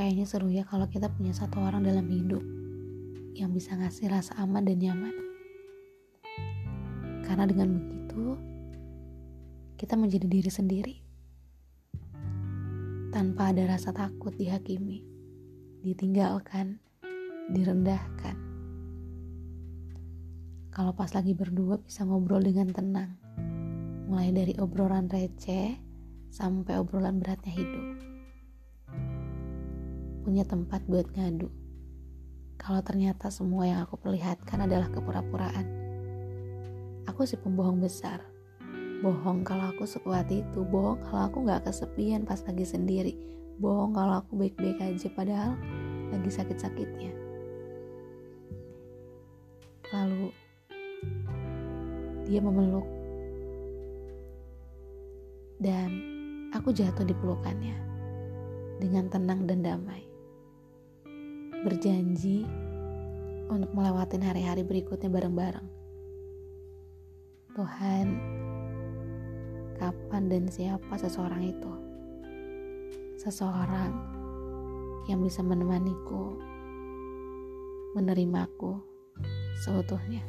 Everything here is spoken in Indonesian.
Kayaknya seru ya kalau kita punya satu orang dalam hidup yang bisa ngasih rasa aman dan nyaman. Karena dengan begitu, kita menjadi diri sendiri. Tanpa ada rasa takut dihakimi, ditinggalkan, direndahkan. Kalau pas lagi berdua bisa ngobrol dengan tenang. Mulai dari obrolan receh sampai obrolan beratnya hidup punya tempat buat ngadu. Kalau ternyata semua yang aku perlihatkan adalah kepura-puraan. Aku si pembohong besar. Bohong kalau aku sekuat itu. Bohong kalau aku gak kesepian pas lagi sendiri. Bohong kalau aku baik-baik aja padahal lagi sakit-sakitnya. Lalu dia memeluk dan aku jatuh di pelukannya dengan tenang dan damai berjanji untuk melewati hari-hari berikutnya bareng-bareng. Tuhan, kapan dan siapa seseorang itu? Seseorang yang bisa menemaniku, menerimaku seutuhnya.